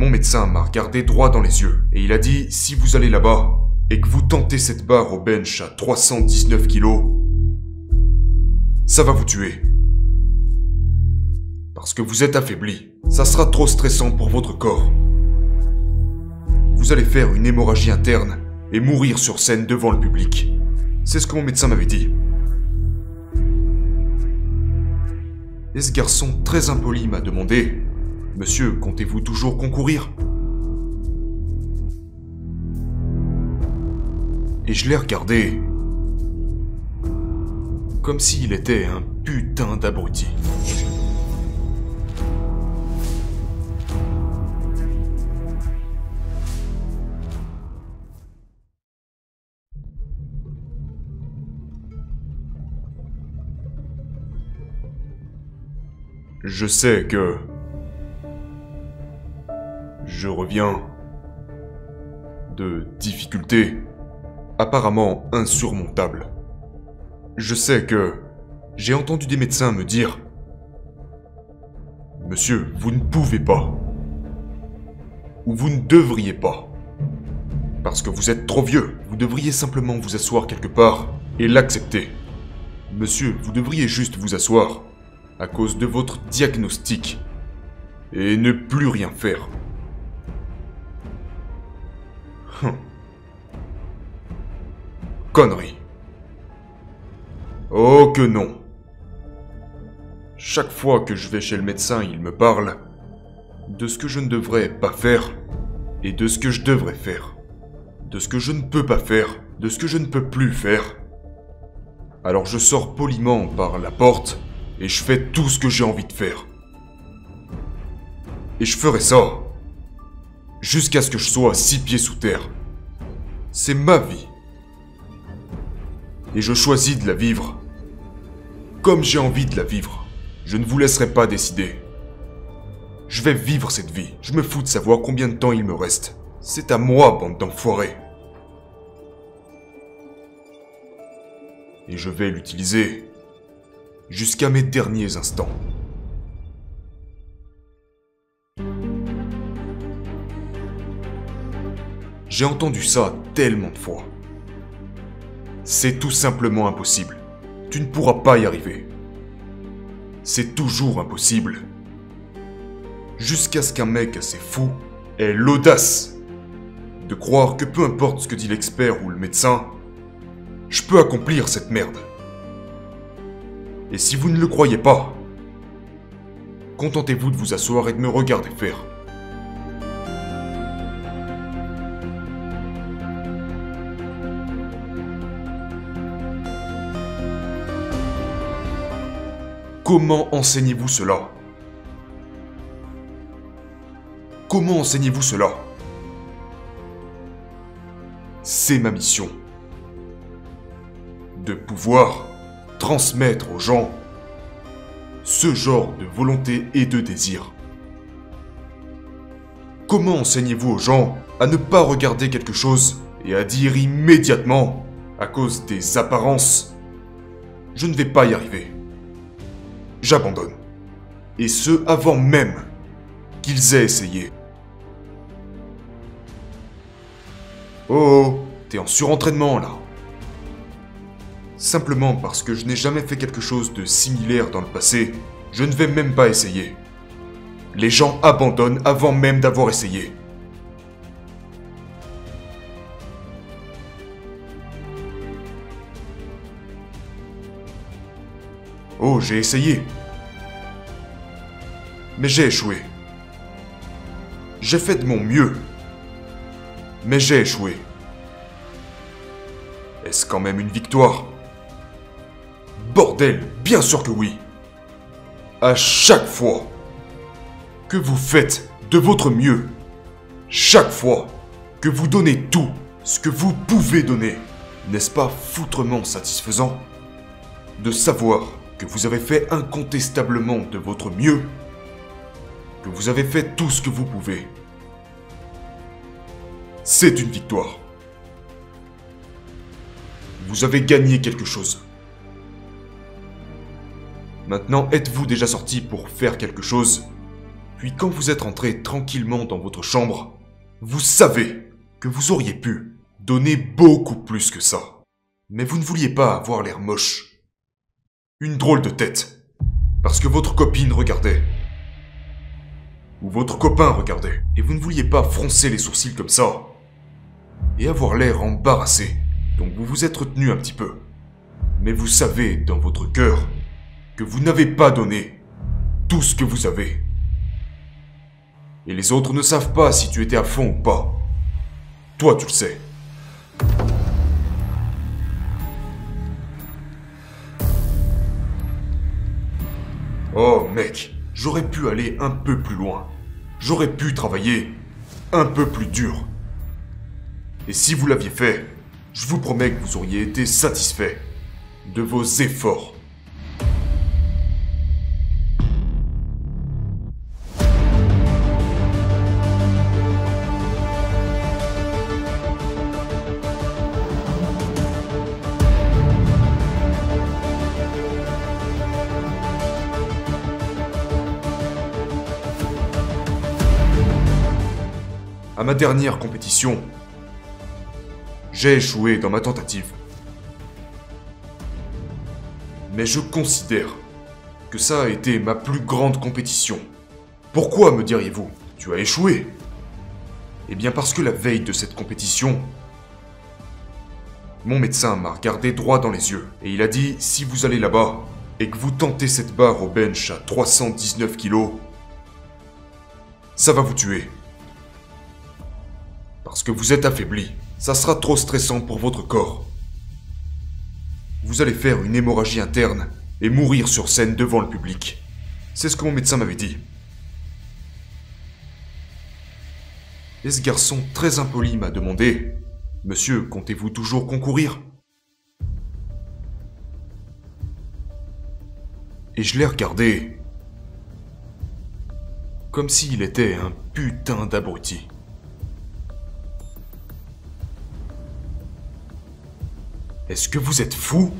Mon médecin m'a regardé droit dans les yeux et il a dit si vous allez là-bas et que vous tentez cette barre au bench à 319 kilos, ça va vous tuer. Parce que vous êtes affaibli. Ça sera trop stressant pour votre corps. Vous allez faire une hémorragie interne et mourir sur scène devant le public. C'est ce que mon médecin m'avait dit. Et ce garçon très impoli m'a demandé Monsieur, comptez-vous toujours concourir? Et je l'ai regardé comme s'il était un putain d'abruti. Je sais que... Je reviens de difficultés apparemment insurmontables. Je sais que j'ai entendu des médecins me dire Monsieur, vous ne pouvez pas. Ou vous ne devriez pas. Parce que vous êtes trop vieux, vous devriez simplement vous asseoir quelque part et l'accepter. Monsieur, vous devriez juste vous asseoir à cause de votre diagnostic et ne plus rien faire. Hum. Connerie. Oh que non. Chaque fois que je vais chez le médecin, il me parle de ce que je ne devrais pas faire et de ce que je devrais faire. De ce que je ne peux pas faire, de ce que je ne peux plus faire. Alors je sors poliment par la porte et je fais tout ce que j'ai envie de faire. Et je ferai ça jusqu'à ce que je sois six pieds sous terre. C'est ma vie. Et je choisis de la vivre comme j'ai envie de la vivre. Je ne vous laisserai pas décider. Je vais vivre cette vie. Je me fous de savoir combien de temps il me reste. C'est à moi, bande d'enfoirés. Et je vais l'utiliser jusqu'à mes derniers instants. J'ai entendu ça tellement de fois. C'est tout simplement impossible. Tu ne pourras pas y arriver. C'est toujours impossible. Jusqu'à ce qu'un mec assez fou ait l'audace de croire que peu importe ce que dit l'expert ou le médecin, je peux accomplir cette merde. Et si vous ne le croyez pas, contentez-vous de vous asseoir et de me regarder faire. Comment enseignez-vous cela? Comment enseignez-vous cela? C'est ma mission. De pouvoir transmettre aux gens ce genre de volonté et de désir. Comment enseignez-vous aux gens à ne pas regarder quelque chose et à dire immédiatement, à cause des apparences, je ne vais pas y arriver J'abandonne. Et ce avant même qu'ils aient essayé. Oh, t'es en surentraînement là. Simplement parce que je n'ai jamais fait quelque chose de similaire dans le passé, je ne vais même pas essayer. Les gens abandonnent avant même d'avoir essayé. Oh, j'ai essayé. Mais j'ai échoué. J'ai fait de mon mieux. Mais j'ai échoué. Est-ce quand même une victoire? Bordel, bien sûr que oui. À chaque fois que vous faites de votre mieux, chaque fois que vous donnez tout ce que vous pouvez donner, n'est-ce pas foutrement satisfaisant de savoir que vous avez fait incontestablement de votre mieux, que vous avez fait tout ce que vous pouvez C'est une victoire. Vous avez gagné quelque chose. Maintenant, êtes-vous déjà sorti pour faire quelque chose? Puis quand vous êtes rentré tranquillement dans votre chambre, vous savez que vous auriez pu donner beaucoup plus que ça. Mais vous ne vouliez pas avoir l'air moche. Une drôle de tête. Parce que votre copine regardait. Ou votre copain regardait. Et vous ne vouliez pas froncer les sourcils comme ça. Et avoir l'air embarrassé. Donc vous vous êtes retenu un petit peu. Mais vous savez dans votre cœur que vous n'avez pas donné tout ce que vous avez. Et les autres ne savent pas si tu étais à fond ou pas. Toi, tu le sais. Oh mec, j'aurais pu aller un peu plus loin. J'aurais pu travailler un peu plus dur. Et si vous l'aviez fait, je vous promets que vous auriez été satisfait de vos efforts. À ma dernière compétition, j'ai échoué dans ma tentative. Mais je considère que ça a été ma plus grande compétition. Pourquoi, me diriez-vous Tu as échoué? Eh bien parce que la veille de cette compétition, mon médecin m'a regardé droit dans les yeux et il a dit si vous allez là-bas et que vous tentez cette barre au bench à 319 kilos, ça va vous tuer. Parce que vous êtes affaibli. Ça sera trop stressant pour votre corps. Vous allez faire une hémorragie interne et mourir sur scène devant le public. C'est ce que mon médecin m'avait dit. Et ce garçon très impoli m'a demandé Monsieur, comptez-vous toujours concourir? Et je l'ai regardé comme s'il était un putain d'abruti. Est-ce que vous êtes fou?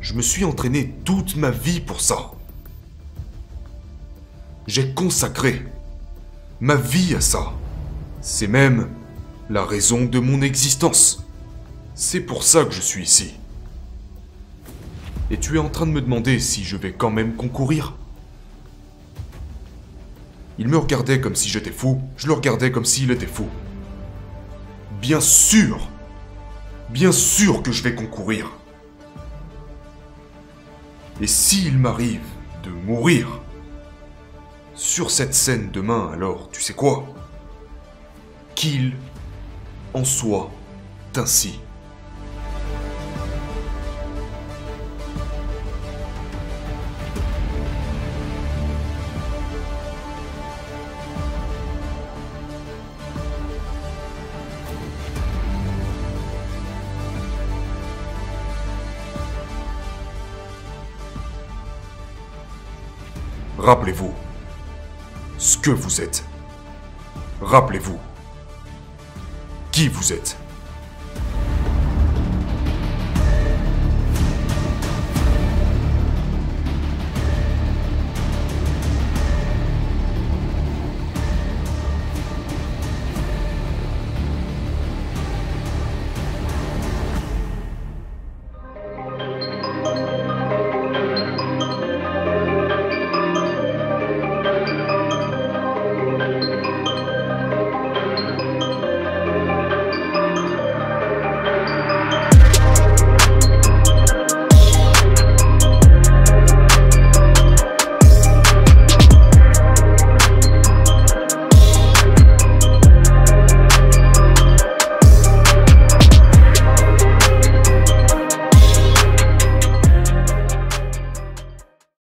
Je me suis entraîné toute ma vie pour ça. J'ai consacré ma vie à ça. C'est même la raison de mon existence. C'est pour ça que je suis ici. Et tu es en train de me demander si je vais quand même concourir? Il me regardait comme si j'étais fou, je le regardais comme s'il était fou. Bien sûr Bien sûr que je vais concourir. Et s'il m'arrive de mourir sur cette scène demain, alors tu sais quoi? Qu'il en soit ainsi. Rappelez-vous ce que vous êtes. Rappelez-vous qui vous êtes.